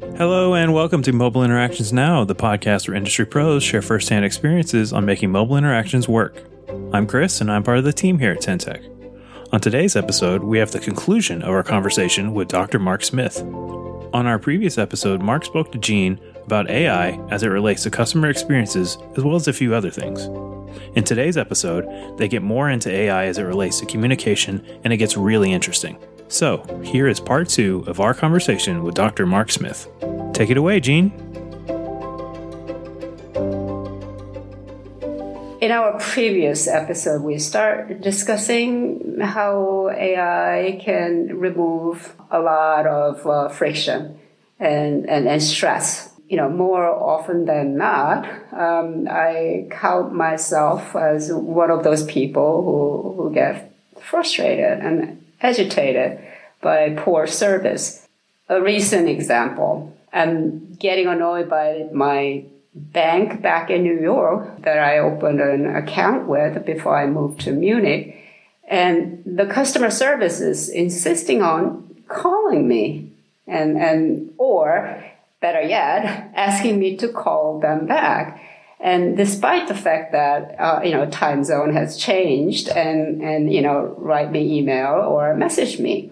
Hello and welcome to Mobile Interactions Now, the podcast where industry pros share firsthand experiences on making mobile interactions work. I'm Chris and I'm part of the team here at tyntec. On today's episode, we have the conclusion of our conversation with Dr. Mark Smith. On our previous episode, Mark spoke to Gene about AI as it relates to customer experiences as well as a few other things. In today's episode, they get more into AI as it relates to communication and it gets really interesting. So, here is part two of our conversation with Dr. Mark Smith. Take it away, Gene. In our previous episode, we start discussing how AI can remove a lot of uh, friction and, and, and stress. You know, more often than not, um, I count myself as one of those people who, who get frustrated and agitated by poor service. A recent example, I'm getting annoyed by my bank back in New York that I opened an account with before I moved to Munich. And the customer service is insisting on calling me and, and, or better yet, asking me to call them back. And despite the fact that, uh, you know, time zone has changed and, and, you know, write me email or message me.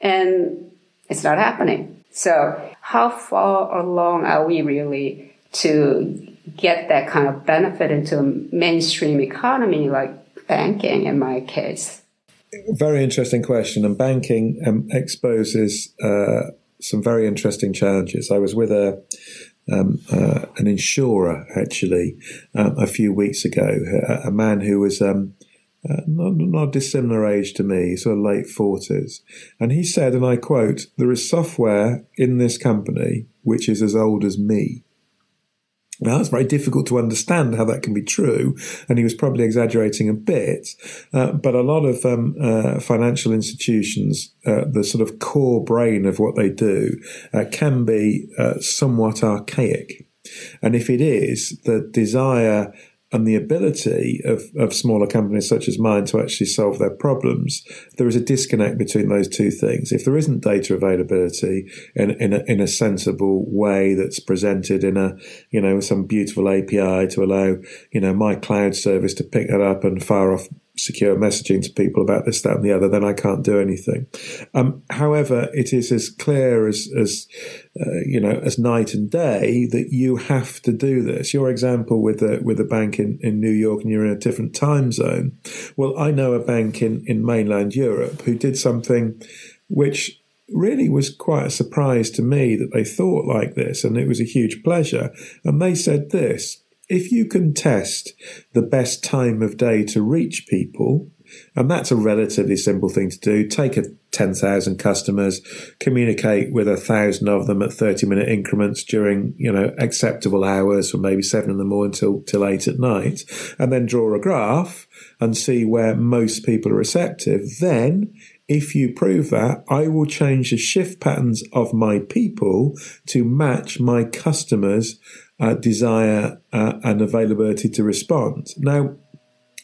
And it's not happening. So how far along are we really to get that kind of benefit into a mainstream economy like banking in my case? Very interesting question. And banking um, exposes uh, some very interesting challenges. I was with a um, uh, an insurer actually um, a few weeks ago, a, a man who was um, uh, not, not dissimilar age to me, sort of late 40s. And he said, and I quote, there is software in this company which is as old as me. Now, it's very difficult to understand how that can be true, and he was probably exaggerating a bit. Uh, but a lot of um, uh, financial institutions, uh, the sort of core brain of what they do, uh, can be uh, somewhat archaic. And if it is, the desire and the ability of, of smaller companies such as mine to actually solve their problems, there is a disconnect between those two things. If there isn't data availability in, in, a, in a sensible way that's presented in a, you know, some beautiful API to allow, you know, my cloud service to pick that up and fire off secure messaging to people about this, that, and the other, then I can't do anything. Um, however, it is as clear as, as uh, you know, as night and day that you have to do this. Your example with the with a bank in, in New York and you're in a different time zone. Well, I know a bank in, in mainland Europe who did something which really was quite a surprise to me that they thought like this, and it was a huge pleasure. And they said this if you can test the best time of day to reach people, and that's a relatively simple thing to do. Take a 10,000 customers, communicate with a thousand of them at 30 minute increments during, you know, acceptable hours from maybe seven in the morning till, till eight at night, and then draw a graph and see where most people are receptive. Then if you prove that, I will change the shift patterns of my people to match my customers' uh, desire uh, and availability to respond. Now,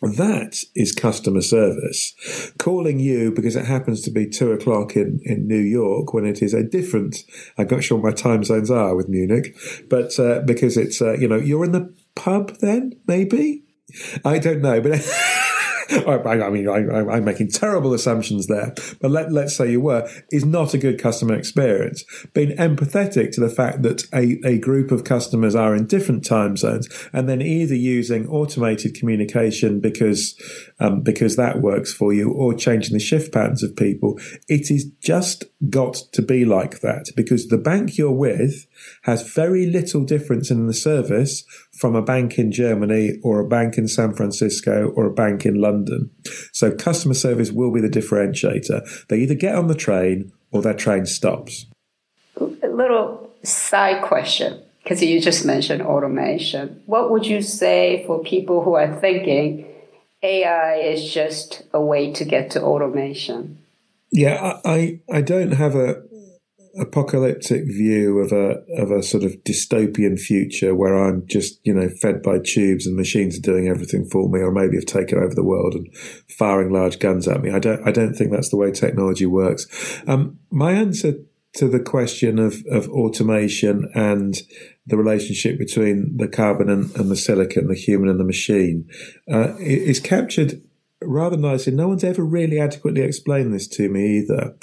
that is customer service. Calling you because it happens to be two o'clock in, in New York when it is a different, I'm not sure my time zones are with Munich, but uh, because it's, uh, you know, you're in the pub then, maybe? I don't know, but. I, mean, I, am making terrible assumptions there, but let, let's say you were, is not a good customer experience. Being empathetic to the fact that a, a group of customers are in different time zones and then either using automated communication because, um, because that works for you or changing the shift patterns of people. It is just got to be like that because the bank you're with has very little difference in the service from a bank in Germany or a bank in San Francisco or a bank in London. So customer service will be the differentiator. They either get on the train or their train stops. A little side question, because you just mentioned automation. What would you say for people who are thinking AI is just a way to get to automation? Yeah, I, I don't have a apocalyptic view of a of a sort of dystopian future where I'm just you know fed by tubes and machines are doing everything for me, or maybe have taken over the world and firing large guns at me. I don't I don't think that's the way technology works. Um, my answer to the question of, of automation and the relationship between the carbon and, and the silicon, the human and the machine, uh, is captured rather nicely. No one's ever really adequately explained this to me either.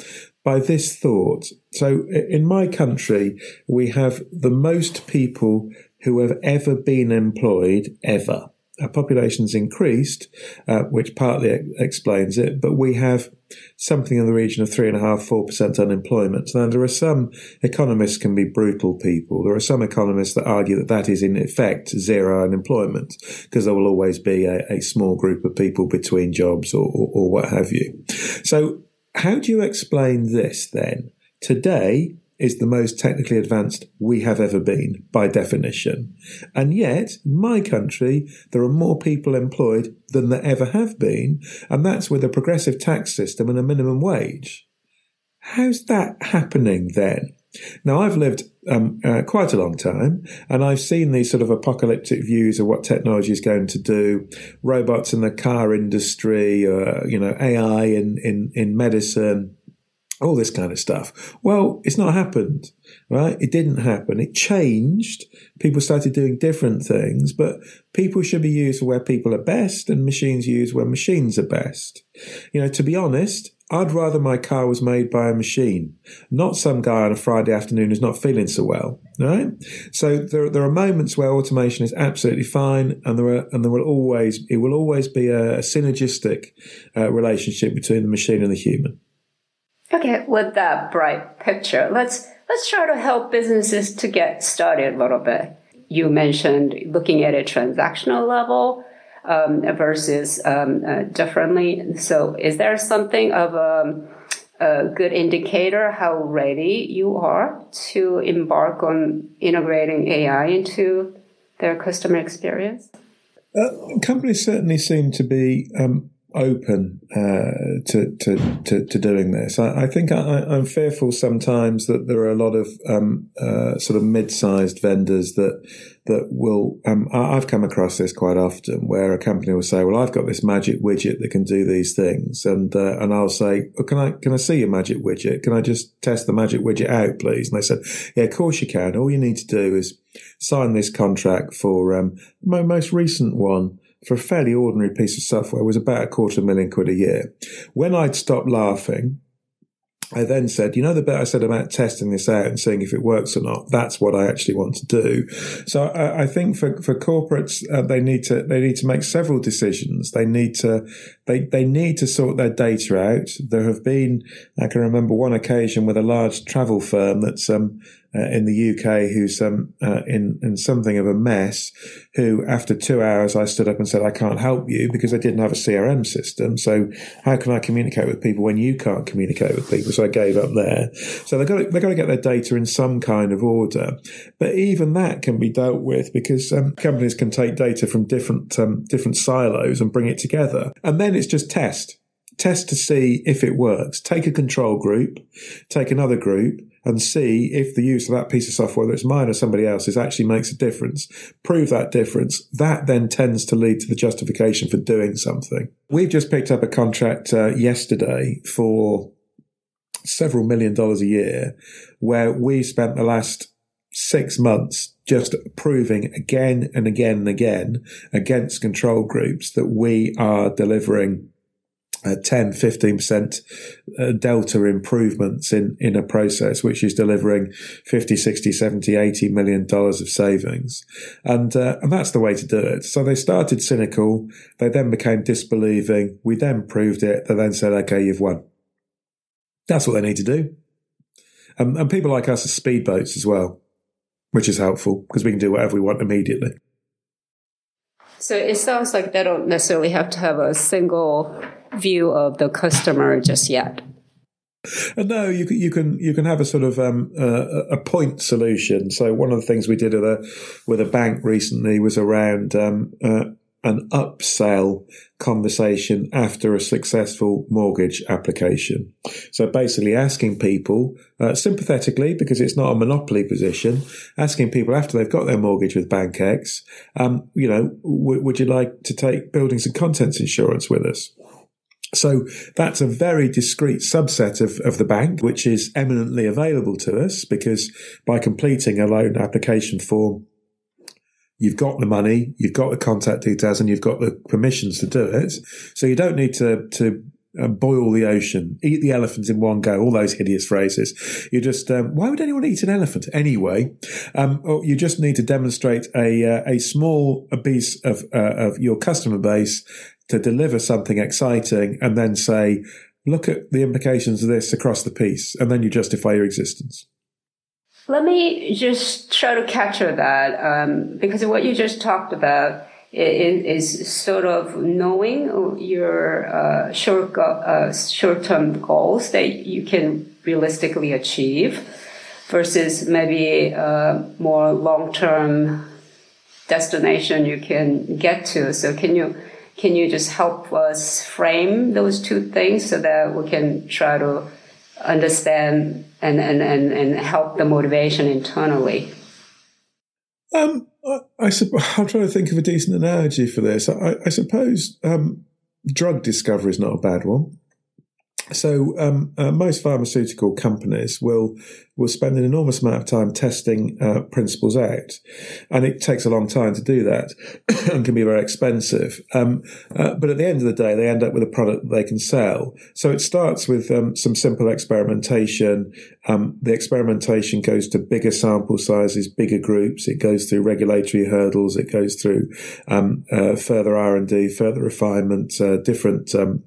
By this thought. So in my country, we have the most people who have ever been employed ever. Our population's increased, uh, which partly explains it, but we have something in the region of three and a half, four percent unemployment. Now, there are some economists can be brutal people. There are some economists that argue that that is in effect zero unemployment because there will always be a, a small group of people between jobs or, or, or what have you. So, how do you explain this then? Today, is the most technically advanced we have ever been by definition. And yet, in my country, there are more people employed than there ever have been, and that's with a progressive tax system and a minimum wage. How's that happening then? Now, I've lived um, uh, quite a long time, and I've seen these sort of apocalyptic views of what technology is going to do: robots in the car industry, uh, you know, AI in in in medicine, all this kind of stuff. Well, it's not happened, right? It didn't happen. It changed. People started doing different things, but people should be used where people are best and machines used where machines are best. You know, to be honest, I'd rather my car was made by a machine, not some guy on a Friday afternoon who's not feeling so well, right? So there, there are moments where automation is absolutely fine, and there are, and there will always, it will always be a, a synergistic uh, relationship between the machine and the human. Okay, with that bright picture, let's let's try to help businesses to get started a little bit. You mentioned looking at a transactional level um, versus um, uh, differently. So, is there something of a, a good indicator how ready you are to embark on integrating AI into their customer experience? Uh, companies certainly seem to be um, open uh, to, to, to, to, doing this. I, I think I, am fearful sometimes that there are a lot of um, uh, sort of mid-sized vendors that that will. Um, I've come across this quite often, where a company will say, "Well, I've got this magic widget that can do these things," and uh, and I'll say, "Can I can I see your magic widget? Can I just test the magic widget out, please?" And they said, "Yeah, of course you can. All you need to do is." Sign this contract for um, my most recent one for a fairly ordinary piece of software was about a quarter million quid a year. When I'd stopped laughing, I then said, you know, the bit I said about testing this out and seeing if it works or not. That's what I actually want to do. So I, I think for, for corporates, uh, they need to they need to make several decisions. They need to they they need to sort their data out. There have been I can remember one occasion with a large travel firm that's um, uh, in the UK who's um, uh, in in something of a mess. Who, after two hours, I stood up and said, "I can't help you because I didn't have a CRM system. So how can I communicate with people when you can't communicate with people?" So I gave up there. So they've got to, they've got to get their data in some kind of order. But even that can be dealt with because um, companies can take data from different um, different silos and bring it together, and then it's just test test to see if it works. Take a control group, take another group, and see if the use of that piece of software, whether it's mine or somebody else's, actually makes a difference. Prove that difference. That then tends to lead to the justification for doing something. We've just picked up a contract uh, yesterday for several million dollars a year where we spent the last six months just proving again and again and again against control groups that we are delivering uh, 10, 15% uh, delta improvements in, in a process which is delivering 50, 60, 70, 80 million dollars of savings. And, uh, and that's the way to do it. So they started cynical. They then became disbelieving. We then proved it. They then said, okay, you've won. That's what they need to do. And people like us are speedboats as well, which is helpful because we can do whatever we want immediately. So it sounds like they don't necessarily have to have a single view of the customer just yet. No, you can you can you can have a sort of um, uh, a point solution. So one of the things we did with a with a bank recently was around um, uh, an upsell conversation after a successful mortgage application. So basically asking people uh, sympathetically, because it's not a monopoly position, asking people after they've got their mortgage with Bank X, um, you know, w- would you like to take buildings and contents insurance with us? So that's a very discrete subset of, of the bank, which is eminently available to us because by completing a loan application form, you've got the money, you've got the contact details, and you've got the permissions to do it. So you don't need to, to uh, boil the ocean, eat the elephant in one go, all those hideous phrases. You just, um, why would anyone eat an elephant anyway? Um, you just need to demonstrate a, uh, a small piece of, uh, of your customer base to deliver something exciting and then say, look at the implications of this across the piece, and then you justify your existence. Let me just try to capture that um, because what you just talked about is, is sort of knowing your uh, short uh, short term goals that you can realistically achieve versus maybe a uh, more long term destination you can get to. So can you can you just help us frame those two things so that we can try to understand and, and, and, and help the motivation internally? Um, I, I, I'm trying to think of a decent analogy for this. I, I suppose um, drug discovery is not a bad one. So um, uh, most pharmaceutical companies will will spend an enormous amount of time testing uh, principles out, and it takes a long time to do that, and can be very expensive. Um, uh, but at the end of the day, they end up with a product they can sell. So it starts with um, some simple experimentation. Um, the experimentation goes to bigger sample sizes, bigger groups. It goes through regulatory hurdles. It goes through um, uh, further R and D, further refinement, uh, different um,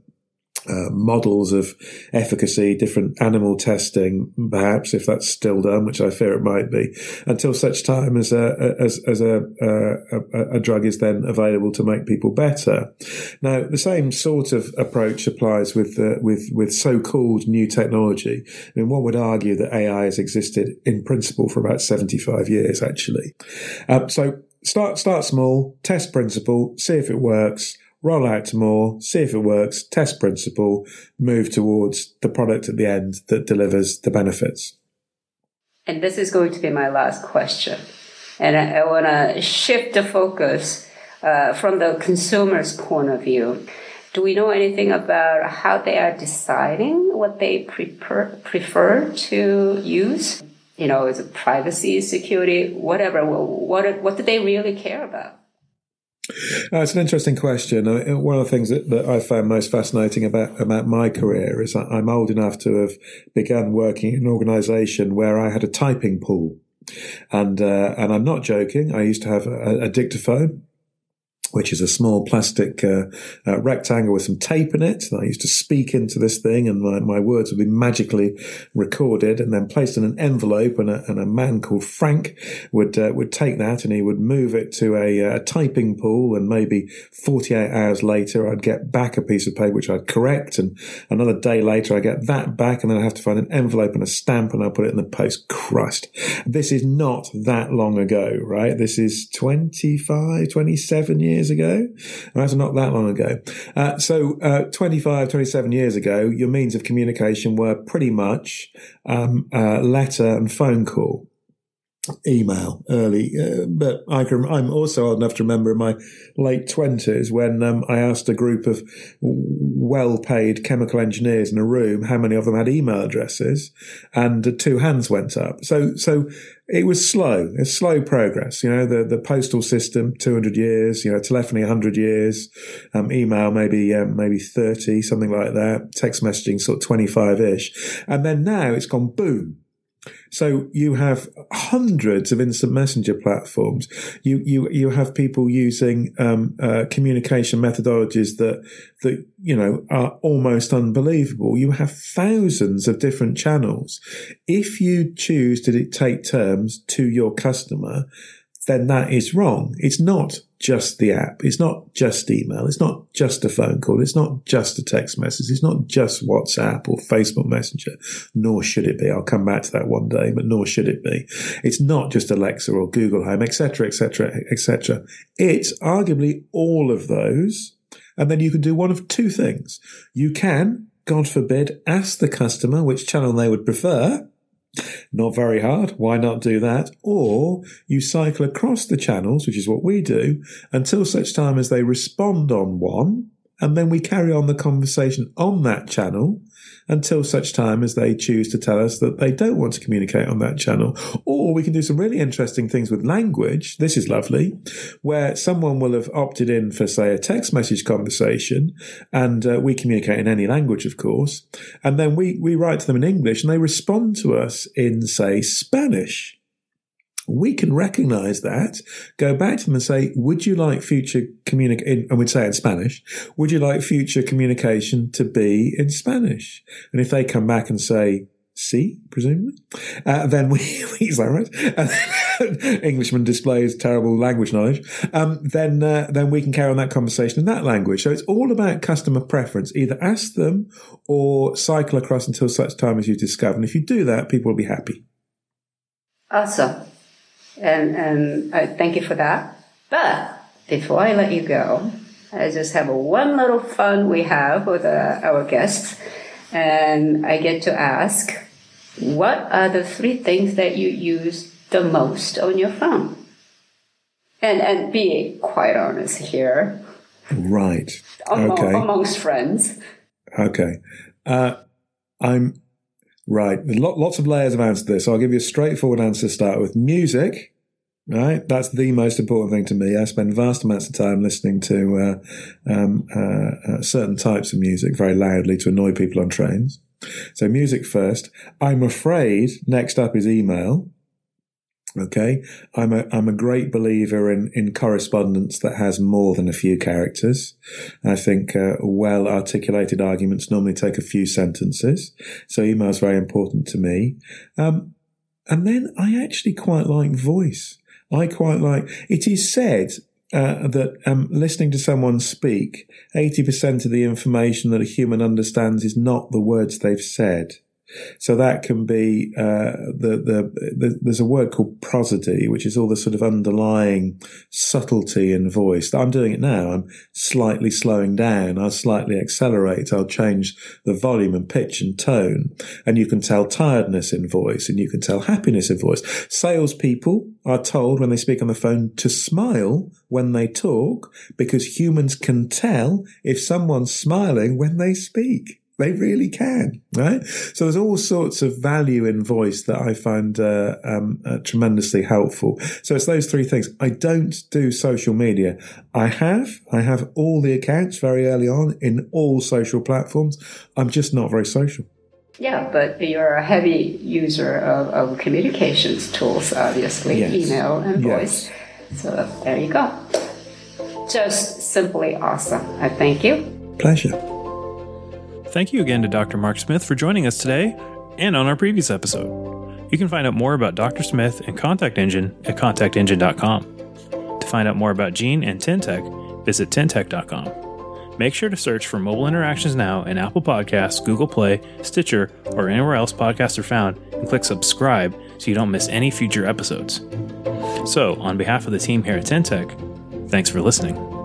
uh, models of efficacy, different animal testing, perhaps if that's still done, which I fear it might be, until such time as a as as a a, a drug is then available to make people better. Now, the same sort of approach applies with uh, with with so-called new technology. I mean, one would argue that AI has existed in principle for about seventy five years, actually. Um, so start start small, test principle, see if it works roll out more, see if it works, test principle, move towards the product at the end that delivers the benefits. And this is going to be my last question. And I, I want to shift the focus uh, from the consumer's point of view. Do we know anything about how they are deciding what they prefer, prefer to use? You know, is it privacy, security, whatever? What, what do they really care about? Uh, it's an interesting question. Mean, one of the things that, that I found most fascinating about, about my career is I'm old enough to have begun working in an organization where I had a typing pool. And, uh, and I'm not joking. I used to have a, a dictaphone which is a small plastic uh, uh, rectangle with some tape in it. And I used to speak into this thing, and my, my words would be magically recorded and then placed in an envelope. And a, and a man called Frank would uh, would take that and he would move it to a, uh, a, typing pool. And maybe 48 hours later, I'd get back a piece of paper which I'd correct. And another day later, I get that back, and then I have to find an envelope and a stamp, and I'll put it in the post. Christ, this is not that long ago, right? This is 25, 27 years years ago. That's not that long ago. Uh, so, uh, 25, 27 years ago, your means of communication were pretty much um, uh, letter and phone call email early, uh, but I can, I'm also old enough to remember in my late twenties when um, I asked a group of well-paid chemical engineers in a room how many of them had email addresses, and two hands went up. So, so it was slow. It's slow progress. You know, the, the postal system, 200 years, you know, telephony, 100 years, um, email, maybe, um, maybe 30, something like that. Text messaging, sort of 25 ish. And then now it's gone boom so you have hundreds of instant messenger platforms. You you you have people using um, uh, communication methodologies that that you know are almost unbelievable. You have thousands of different channels. If you choose to dictate terms to your customer, then that is wrong. It's not just the app. It's not just email. It's not just a phone call. It's not just a text message. It's not just WhatsApp or Facebook Messenger, nor should it be. I'll come back to that one day, but nor should it be. It's not just Alexa or Google Home, etc., etc., etc. It's arguably all of those. And then you can do one of two things. You can, God forbid, ask the customer which channel they would prefer not very hard. Why not do that? Or you cycle across the channels, which is what we do, until such time as they respond on one and then we carry on the conversation on that channel until such time as they choose to tell us that they don't want to communicate on that channel. Or we can do some really interesting things with language. This is lovely, where someone will have opted in for, say, a text message conversation, and uh, we communicate in any language, of course. And then we, we write to them in English, and they respond to us in, say, Spanish we can recognize that, go back to them and say, would you like future communication, and we'd say in Spanish, would you like future communication to be in Spanish? And if they come back and say, see, presumably, uh, then we, he's like, right? Englishman displays terrible language knowledge. Um, then, uh, then we can carry on that conversation in that language. So it's all about customer preference. Either ask them or cycle across until such time as you discover. And if you do that, people will be happy. Awesome. And, and I thank you for that. But before I let you go, I just have a one little fun we have with uh, our guests. And I get to ask, what are the three things that you use the most on your phone? And, and be quite honest here. Right. Among, okay. Amongst friends. Okay. Uh, I'm Right. Lots of layers of answer to this. So I'll give you a straightforward answer to start with. Music, right? That's the most important thing to me. I spend vast amounts of time listening to uh, um, uh, uh, certain types of music very loudly to annoy people on trains. So music first. I'm afraid next up is email. Okay, I'm a I'm a great believer in in correspondence that has more than a few characters. I think uh, well articulated arguments normally take a few sentences, so email is very important to me. Um, and then I actually quite like voice. I quite like. It is said uh, that um, listening to someone speak, eighty percent of the information that a human understands is not the words they've said. So that can be uh, the, the, the there's a word called prosody, which is all the sort of underlying subtlety in voice. I'm doing it now. I'm slightly slowing down. I'll slightly accelerate. I'll change the volume and pitch and tone, and you can tell tiredness in voice, and you can tell happiness in voice. Salespeople are told when they speak on the phone to smile when they talk because humans can tell if someone's smiling when they speak. They really can, right? So there's all sorts of value in voice that I find uh, um, uh, tremendously helpful. So it's those three things. I don't do social media. I have, I have all the accounts very early on in all social platforms. I'm just not very social. Yeah, but you're a heavy user of, of communications tools, obviously, yes. email and voice. Yes. So there you go. Just simply awesome. I thank you. Pleasure. Thank you again to Dr. Mark Smith for joining us today and on our previous episode. You can find out more about Dr. Smith and Contact Engine at contactengine.com. To find out more about Gene and tyntec, visit tyntec.com. Make sure to search for Mobile Interactions Now in Apple Podcasts, Google Play, Stitcher, or anywhere else podcasts are found, and click subscribe so you don't miss any future episodes. So, on behalf of the team here at tyntec, thanks for listening.